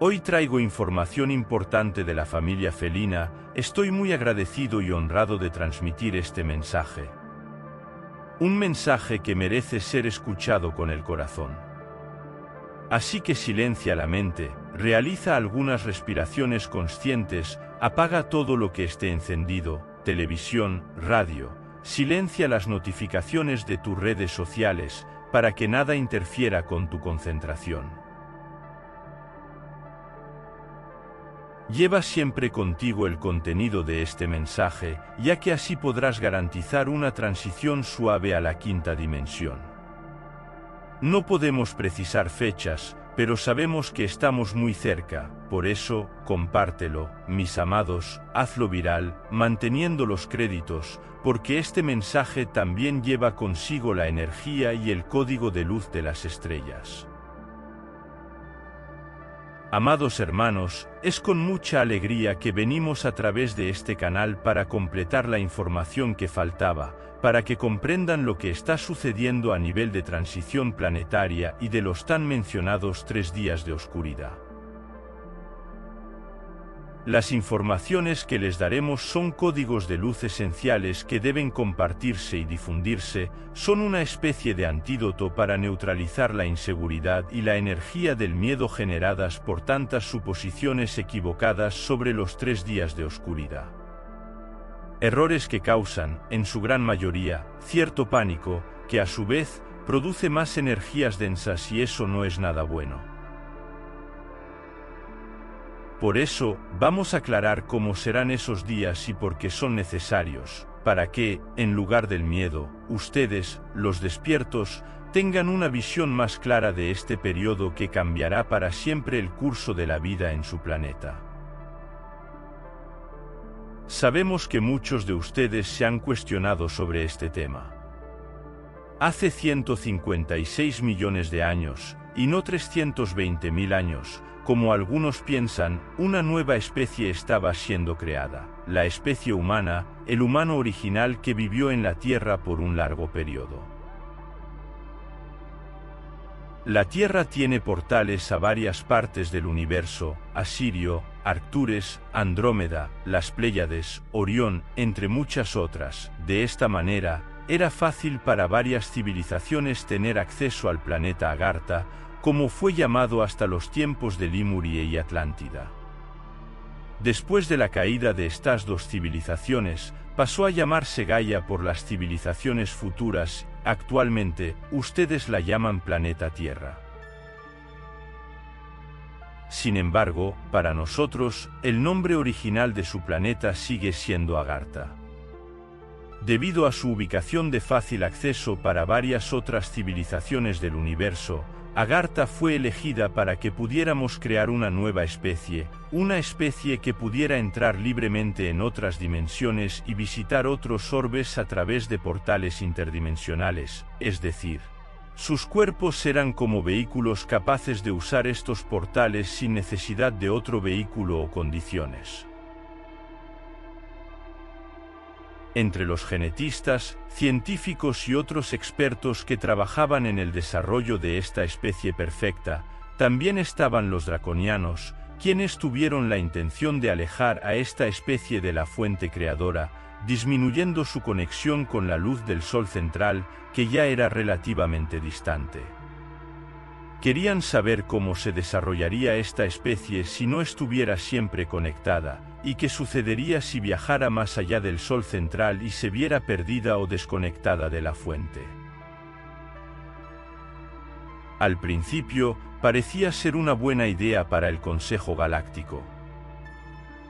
Hoy traigo información importante de la familia felina, estoy muy agradecido y honrado de transmitir este mensaje. Un mensaje que merece ser escuchado con el corazón. Así que silencia la mente, realiza algunas respiraciones conscientes, apaga todo lo que esté encendido, televisión, radio, silencia las notificaciones de tus redes sociales, para que nada interfiera con tu concentración. Lleva siempre contigo el contenido de este mensaje, ya que así podrás garantizar una transición suave a la quinta dimensión. No podemos precisar fechas, pero sabemos que estamos muy cerca, por eso, compártelo, mis amados, hazlo viral, manteniendo los créditos, porque este mensaje también lleva consigo la energía y el código de luz de las estrellas. Amados hermanos, es con mucha alegría que venimos a través de este canal para completar la información que faltaba, para que comprendan lo que está sucediendo a nivel de transición planetaria y de los tan mencionados tres días de oscuridad. Las informaciones que les daremos son códigos de luz esenciales que deben compartirse y difundirse, son una especie de antídoto para neutralizar la inseguridad y la energía del miedo generadas por tantas suposiciones equivocadas sobre los tres días de oscuridad. Errores que causan, en su gran mayoría, cierto pánico, que a su vez, produce más energías densas y eso no es nada bueno. Por eso, vamos a aclarar cómo serán esos días y por qué son necesarios, para que, en lugar del miedo, ustedes, los despiertos, tengan una visión más clara de este periodo que cambiará para siempre el curso de la vida en su planeta. Sabemos que muchos de ustedes se han cuestionado sobre este tema. Hace 156 millones de años, y no 320 mil años, como algunos piensan, una nueva especie estaba siendo creada, la especie humana, el humano original que vivió en la Tierra por un largo periodo. La Tierra tiene portales a varias partes del universo, Asirio, Arctures, Andrómeda, las Pléyades, Orión, entre muchas otras. De esta manera, era fácil para varias civilizaciones tener acceso al planeta Agartha, como fue llamado hasta los tiempos de Limurie y Atlántida. Después de la caída de estas dos civilizaciones, pasó a llamarse Gaia por las civilizaciones futuras, actualmente, ustedes la llaman planeta Tierra. Sin embargo, para nosotros, el nombre original de su planeta sigue siendo Agartha. Debido a su ubicación de fácil acceso para varias otras civilizaciones del universo, Agartha fue elegida para que pudiéramos crear una nueva especie, una especie que pudiera entrar libremente en otras dimensiones y visitar otros orbes a través de portales interdimensionales, es decir, sus cuerpos serán como vehículos capaces de usar estos portales sin necesidad de otro vehículo o condiciones. Entre los genetistas, científicos y otros expertos que trabajaban en el desarrollo de esta especie perfecta, también estaban los draconianos, quienes tuvieron la intención de alejar a esta especie de la fuente creadora, disminuyendo su conexión con la luz del Sol central, que ya era relativamente distante. Querían saber cómo se desarrollaría esta especie si no estuviera siempre conectada, y qué sucedería si viajara más allá del Sol central y se viera perdida o desconectada de la fuente. Al principio, parecía ser una buena idea para el Consejo Galáctico.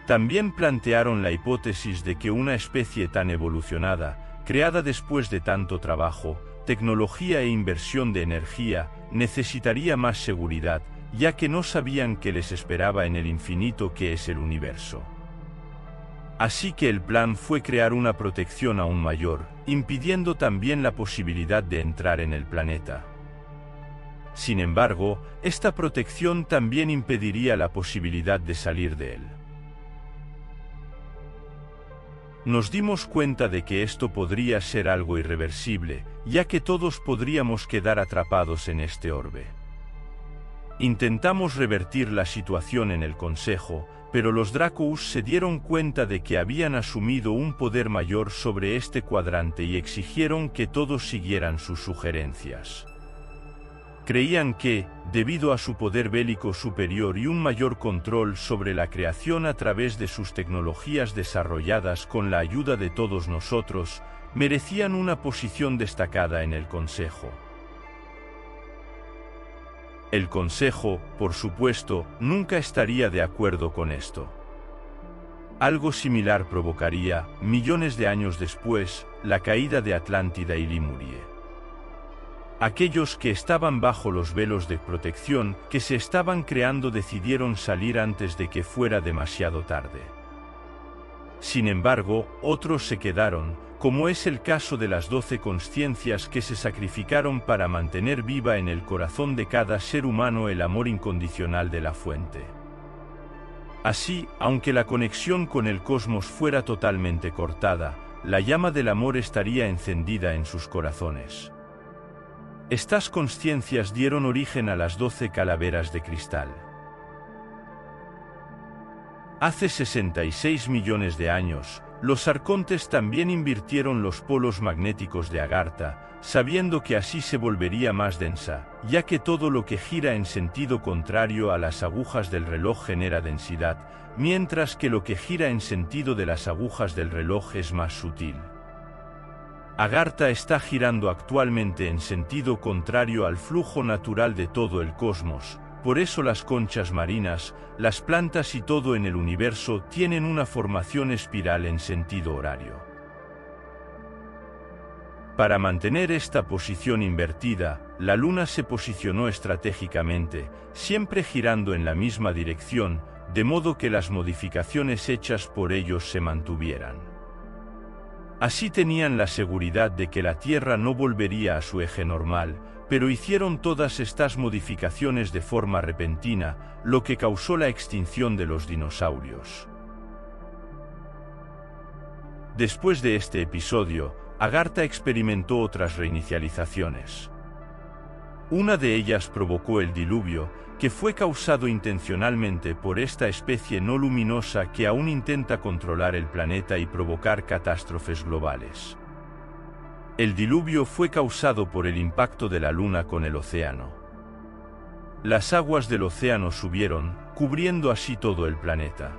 También plantearon la hipótesis de que una especie tan evolucionada, creada después de tanto trabajo, tecnología e inversión de energía, necesitaría más seguridad, ya que no sabían qué les esperaba en el infinito que es el universo. Así que el plan fue crear una protección aún mayor, impidiendo también la posibilidad de entrar en el planeta. Sin embargo, esta protección también impediría la posibilidad de salir de él. nos dimos cuenta de que esto podría ser algo irreversible, ya que todos podríamos quedar atrapados en este orbe. Intentamos revertir la situación en el Consejo, pero los Dracous se dieron cuenta de que habían asumido un poder mayor sobre este cuadrante y exigieron que todos siguieran sus sugerencias. Creían que, debido a su poder bélico superior y un mayor control sobre la creación a través de sus tecnologías desarrolladas con la ayuda de todos nosotros, merecían una posición destacada en el Consejo. El Consejo, por supuesto, nunca estaría de acuerdo con esto. Algo similar provocaría, millones de años después, la caída de Atlántida y Limurie. Aquellos que estaban bajo los velos de protección que se estaban creando decidieron salir antes de que fuera demasiado tarde. Sin embargo, otros se quedaron, como es el caso de las doce conciencias que se sacrificaron para mantener viva en el corazón de cada ser humano el amor incondicional de la fuente. Así, aunque la conexión con el cosmos fuera totalmente cortada, la llama del amor estaría encendida en sus corazones. Estas conciencias dieron origen a las doce calaveras de cristal. Hace 66 millones de años, los arcontes también invirtieron los polos magnéticos de Agartha, sabiendo que así se volvería más densa, ya que todo lo que gira en sentido contrario a las agujas del reloj genera densidad, mientras que lo que gira en sentido de las agujas del reloj es más sutil. Agartha está girando actualmente en sentido contrario al flujo natural de todo el cosmos, por eso las conchas marinas, las plantas y todo en el universo tienen una formación espiral en sentido horario. Para mantener esta posición invertida, la Luna se posicionó estratégicamente, siempre girando en la misma dirección, de modo que las modificaciones hechas por ellos se mantuvieran. Así tenían la seguridad de que la Tierra no volvería a su eje normal, pero hicieron todas estas modificaciones de forma repentina, lo que causó la extinción de los dinosaurios. Después de este episodio, Agartha experimentó otras reinicializaciones. Una de ellas provocó el diluvio, que fue causado intencionalmente por esta especie no luminosa que aún intenta controlar el planeta y provocar catástrofes globales. El diluvio fue causado por el impacto de la Luna con el océano. Las aguas del océano subieron, cubriendo así todo el planeta.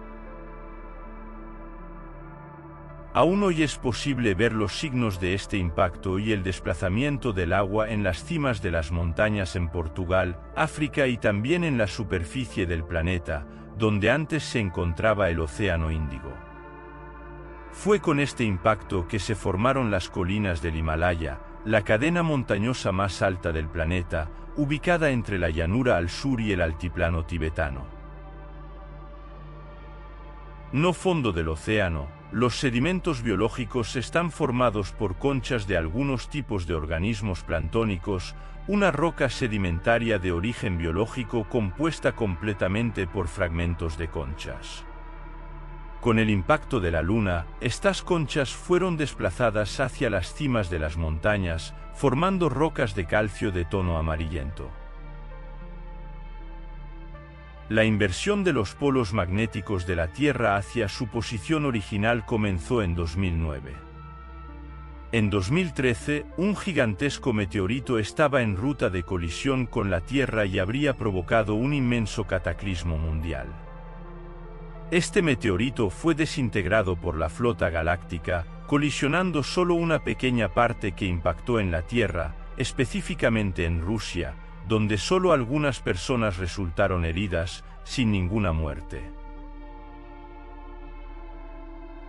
Aún hoy es posible ver los signos de este impacto y el desplazamiento del agua en las cimas de las montañas en Portugal, África y también en la superficie del planeta, donde antes se encontraba el Océano Índigo. Fue con este impacto que se formaron las colinas del Himalaya, la cadena montañosa más alta del planeta, ubicada entre la llanura al sur y el altiplano tibetano. No fondo del océano, los sedimentos biológicos están formados por conchas de algunos tipos de organismos planctónicos, una roca sedimentaria de origen biológico compuesta completamente por fragmentos de conchas. Con el impacto de la Luna, estas conchas fueron desplazadas hacia las cimas de las montañas, formando rocas de calcio de tono amarillento. La inversión de los polos magnéticos de la Tierra hacia su posición original comenzó en 2009. En 2013, un gigantesco meteorito estaba en ruta de colisión con la Tierra y habría provocado un inmenso cataclismo mundial. Este meteorito fue desintegrado por la flota galáctica, colisionando solo una pequeña parte que impactó en la Tierra, específicamente en Rusia, donde solo algunas personas resultaron heridas, sin ninguna muerte.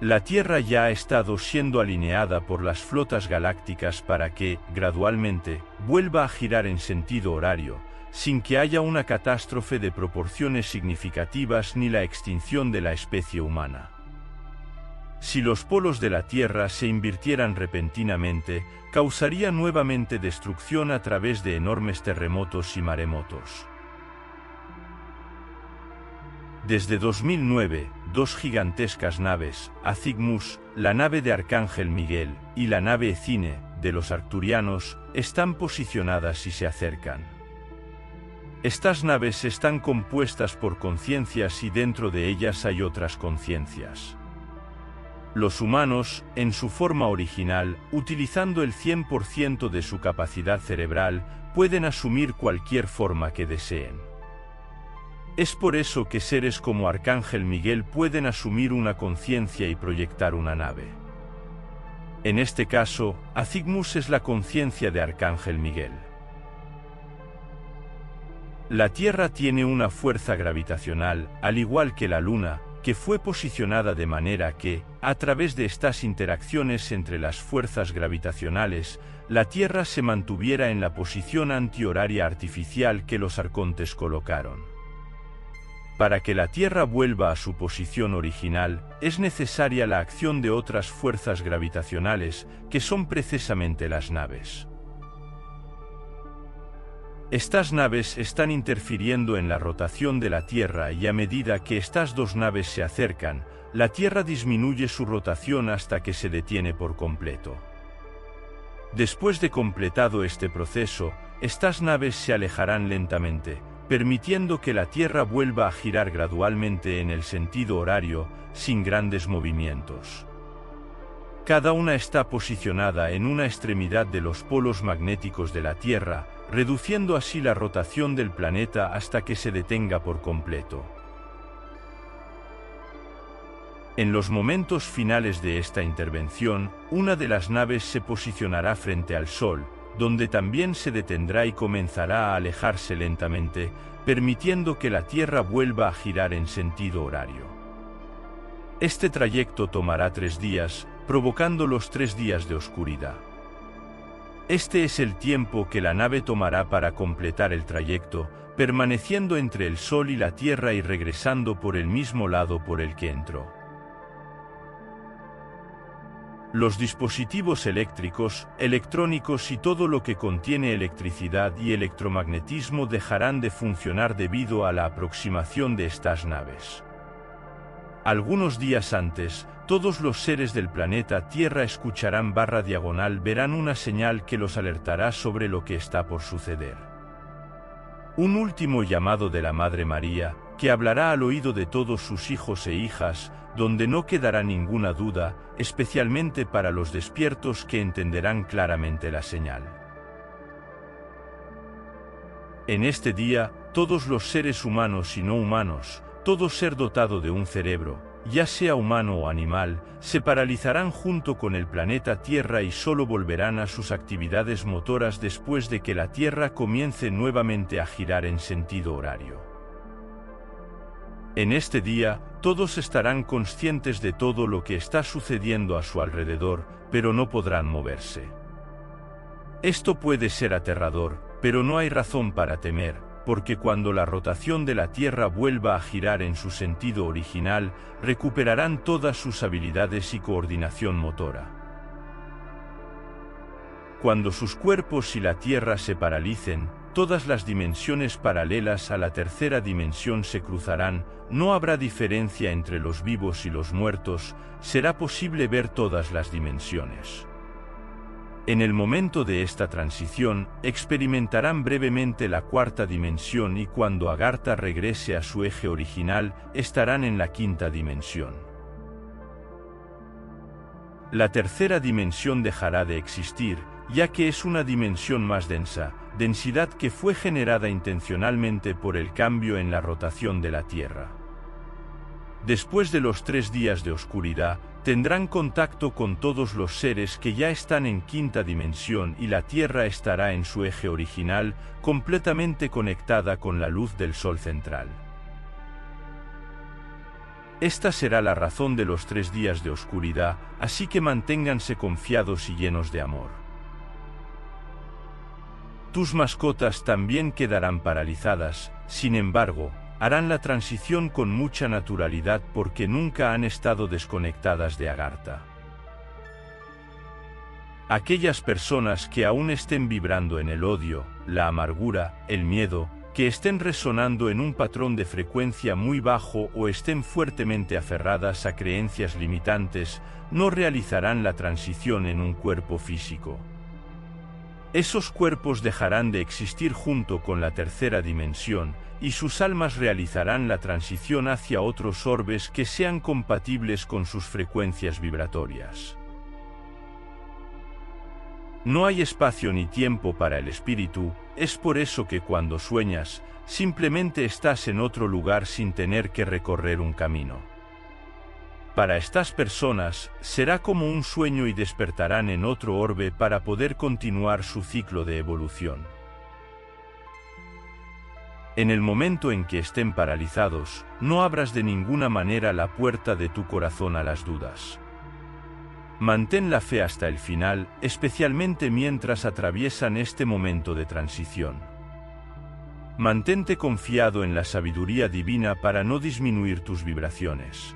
La Tierra ya ha estado siendo alineada por las flotas galácticas para que, gradualmente, vuelva a girar en sentido horario, sin que haya una catástrofe de proporciones significativas ni la extinción de la especie humana. Si los polos de la Tierra se invirtieran repentinamente, causaría nuevamente destrucción a través de enormes terremotos y maremotos. Desde 2009, dos gigantescas naves, Azigmus, la nave de Arcángel Miguel, y la nave Ecine, de los arcturianos, están posicionadas y se acercan. Estas naves están compuestas por conciencias y dentro de ellas hay otras conciencias. Los humanos, en su forma original, utilizando el 100% de su capacidad cerebral, pueden asumir cualquier forma que deseen. Es por eso que seres como Arcángel Miguel pueden asumir una conciencia y proyectar una nave. En este caso, Azigmus es la conciencia de Arcángel Miguel. La Tierra tiene una fuerza gravitacional, al igual que la Luna, que fue posicionada de manera que, a través de estas interacciones entre las fuerzas gravitacionales, la Tierra se mantuviera en la posición antihoraria artificial que los arcontes colocaron. Para que la Tierra vuelva a su posición original, es necesaria la acción de otras fuerzas gravitacionales, que son precisamente las naves. Estas naves están interfiriendo en la rotación de la Tierra y a medida que estas dos naves se acercan, la Tierra disminuye su rotación hasta que se detiene por completo. Después de completado este proceso, estas naves se alejarán lentamente, permitiendo que la Tierra vuelva a girar gradualmente en el sentido horario, sin grandes movimientos. Cada una está posicionada en una extremidad de los polos magnéticos de la Tierra, reduciendo así la rotación del planeta hasta que se detenga por completo. En los momentos finales de esta intervención, una de las naves se posicionará frente al Sol, donde también se detendrá y comenzará a alejarse lentamente, permitiendo que la Tierra vuelva a girar en sentido horario. Este trayecto tomará tres días, provocando los tres días de oscuridad. Este es el tiempo que la nave tomará para completar el trayecto, permaneciendo entre el Sol y la Tierra y regresando por el mismo lado por el que entró. Los dispositivos eléctricos, electrónicos y todo lo que contiene electricidad y electromagnetismo dejarán de funcionar debido a la aproximación de estas naves. Algunos días antes, todos los seres del planeta Tierra escucharán barra diagonal verán una señal que los alertará sobre lo que está por suceder. Un último llamado de la Madre María, que hablará al oído de todos sus hijos e hijas, donde no quedará ninguna duda, especialmente para los despiertos que entenderán claramente la señal. En este día, todos los seres humanos y no humanos, todo ser dotado de un cerebro, ya sea humano o animal, se paralizarán junto con el planeta Tierra y solo volverán a sus actividades motoras después de que la Tierra comience nuevamente a girar en sentido horario. En este día, todos estarán conscientes de todo lo que está sucediendo a su alrededor, pero no podrán moverse. Esto puede ser aterrador, pero no hay razón para temer, porque cuando la rotación de la Tierra vuelva a girar en su sentido original, recuperarán todas sus habilidades y coordinación motora. Cuando sus cuerpos y la Tierra se paralicen, todas las dimensiones paralelas a la tercera dimensión se cruzarán, no habrá diferencia entre los vivos y los muertos, será posible ver todas las dimensiones. En el momento de esta transición, experimentarán brevemente la cuarta dimensión y cuando Agartha regrese a su eje original, estarán en la quinta dimensión. La tercera dimensión dejará de existir, ya que es una dimensión más densa, densidad que fue generada intencionalmente por el cambio en la rotación de la Tierra. Después de los tres días de oscuridad, tendrán contacto con todos los seres que ya están en quinta dimensión y la Tierra estará en su eje original, completamente conectada con la luz del Sol central. Esta será la razón de los tres días de oscuridad, así que manténganse confiados y llenos de amor. Tus mascotas también quedarán paralizadas, sin embargo, harán la transición con mucha naturalidad porque nunca han estado desconectadas de Agartha. Aquellas personas que aún estén vibrando en el odio, la amargura, el miedo, que estén resonando en un patrón de frecuencia muy bajo o estén fuertemente aferradas a creencias limitantes, no realizarán la transición en un cuerpo físico. Esos cuerpos dejarán de existir junto con la tercera dimensión, y sus almas realizarán la transición hacia otros orbes que sean compatibles con sus frecuencias vibratorias. No hay espacio ni tiempo para el espíritu, es por eso que cuando sueñas, simplemente estás en otro lugar sin tener que recorrer un camino. Para estas personas, será como un sueño y despertarán en otro orbe para poder continuar su ciclo de evolución. En el momento en que estén paralizados, no abras de ninguna manera la puerta de tu corazón a las dudas. Mantén la fe hasta el final, especialmente mientras atraviesan este momento de transición. Mantente confiado en la sabiduría divina para no disminuir tus vibraciones.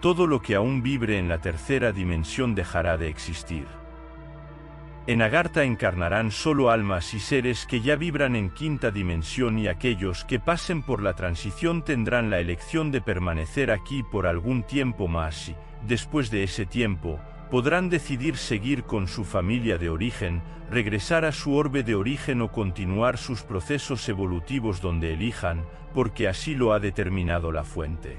Todo lo que aún vibre en la tercera dimensión dejará de existir. En Agartha encarnarán solo almas y seres que ya vibran en quinta dimensión y aquellos que pasen por la transición tendrán la elección de permanecer aquí por algún tiempo más y, después de ese tiempo, podrán decidir seguir con su familia de origen, regresar a su orbe de origen o continuar sus procesos evolutivos donde elijan, porque así lo ha determinado la fuente.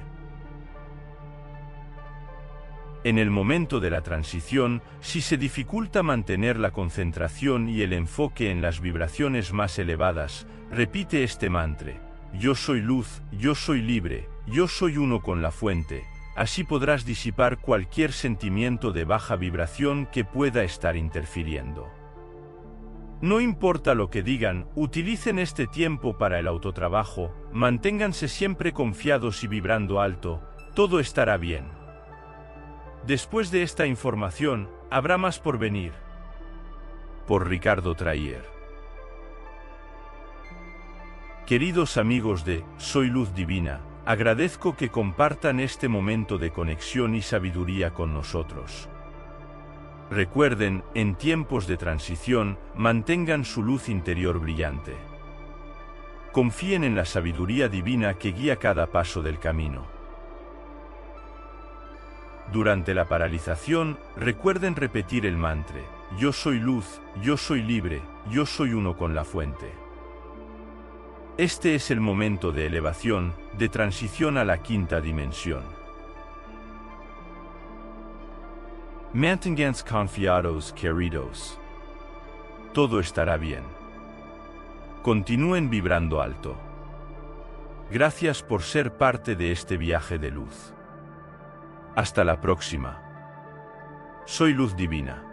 En el momento de la transición, si se dificulta mantener la concentración y el enfoque en las vibraciones más elevadas, repite este mantra. Yo soy luz, yo soy libre, yo soy uno con la fuente. Así podrás disipar cualquier sentimiento de baja vibración que pueda estar interfiriendo. No importa lo que digan, utilicen este tiempo para el autotrabajo, manténganse siempre confiados y vibrando alto, todo estará bien. Después de esta información, habrá más por venir. Por Ricardo Trayer. Queridos amigos de Soy Luz Divina, agradezco que compartan este momento de conexión y sabiduría con nosotros. Recuerden, en tiempos de transición, mantengan su luz interior brillante. Confíen en la sabiduría divina que guía cada paso del camino. Durante la paralización, recuerden repetir el mantra, yo soy luz, yo soy libre, yo soy uno con la fuente. Este es el momento de elevación, de transición a la quinta dimensión. Mantenganse confiados, queridos. Todo estará bien. Continúen vibrando alto. Gracias por ser parte de este viaje de luz. Hasta la próxima. Soy Luz Divina.